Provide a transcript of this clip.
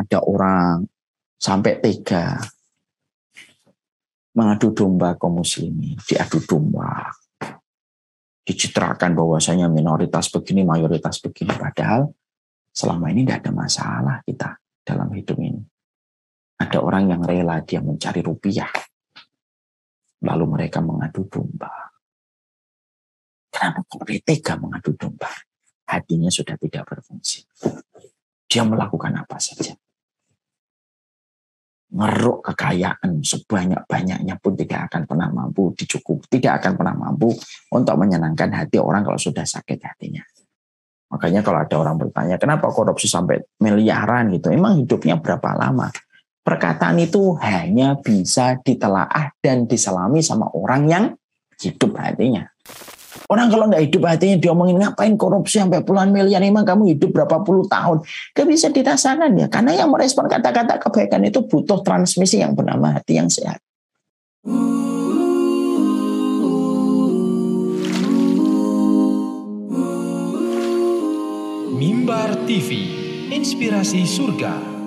ada orang sampai tega mengadu domba kaum muslimin, diadu domba, dicitrakan bahwasanya minoritas begini, mayoritas begini. Padahal selama ini tidak ada masalah kita dalam hidup ini. Ada orang yang rela dia mencari rupiah. Lalu mereka mengadu domba. Kenapa kok tega mengadu domba? Hatinya sudah tidak berfungsi. Dia melakukan apa saja. Ngeruk kekayaan sebanyak-banyaknya pun tidak akan pernah mampu dicukup. Tidak akan pernah mampu untuk menyenangkan hati orang kalau sudah sakit hatinya. Makanya kalau ada orang bertanya, kenapa korupsi sampai miliaran gitu? Emang hidupnya berapa lama? perkataan itu hanya bisa ditelaah dan diselami sama orang yang hidup hatinya. Orang kalau nggak hidup hatinya diomongin ngapain korupsi sampai puluhan miliar emang kamu hidup berapa puluh tahun. Gak bisa dirasakan ya. Karena yang merespon kata-kata kebaikan itu butuh transmisi yang bernama hati yang sehat. Mimbar TV, inspirasi surga.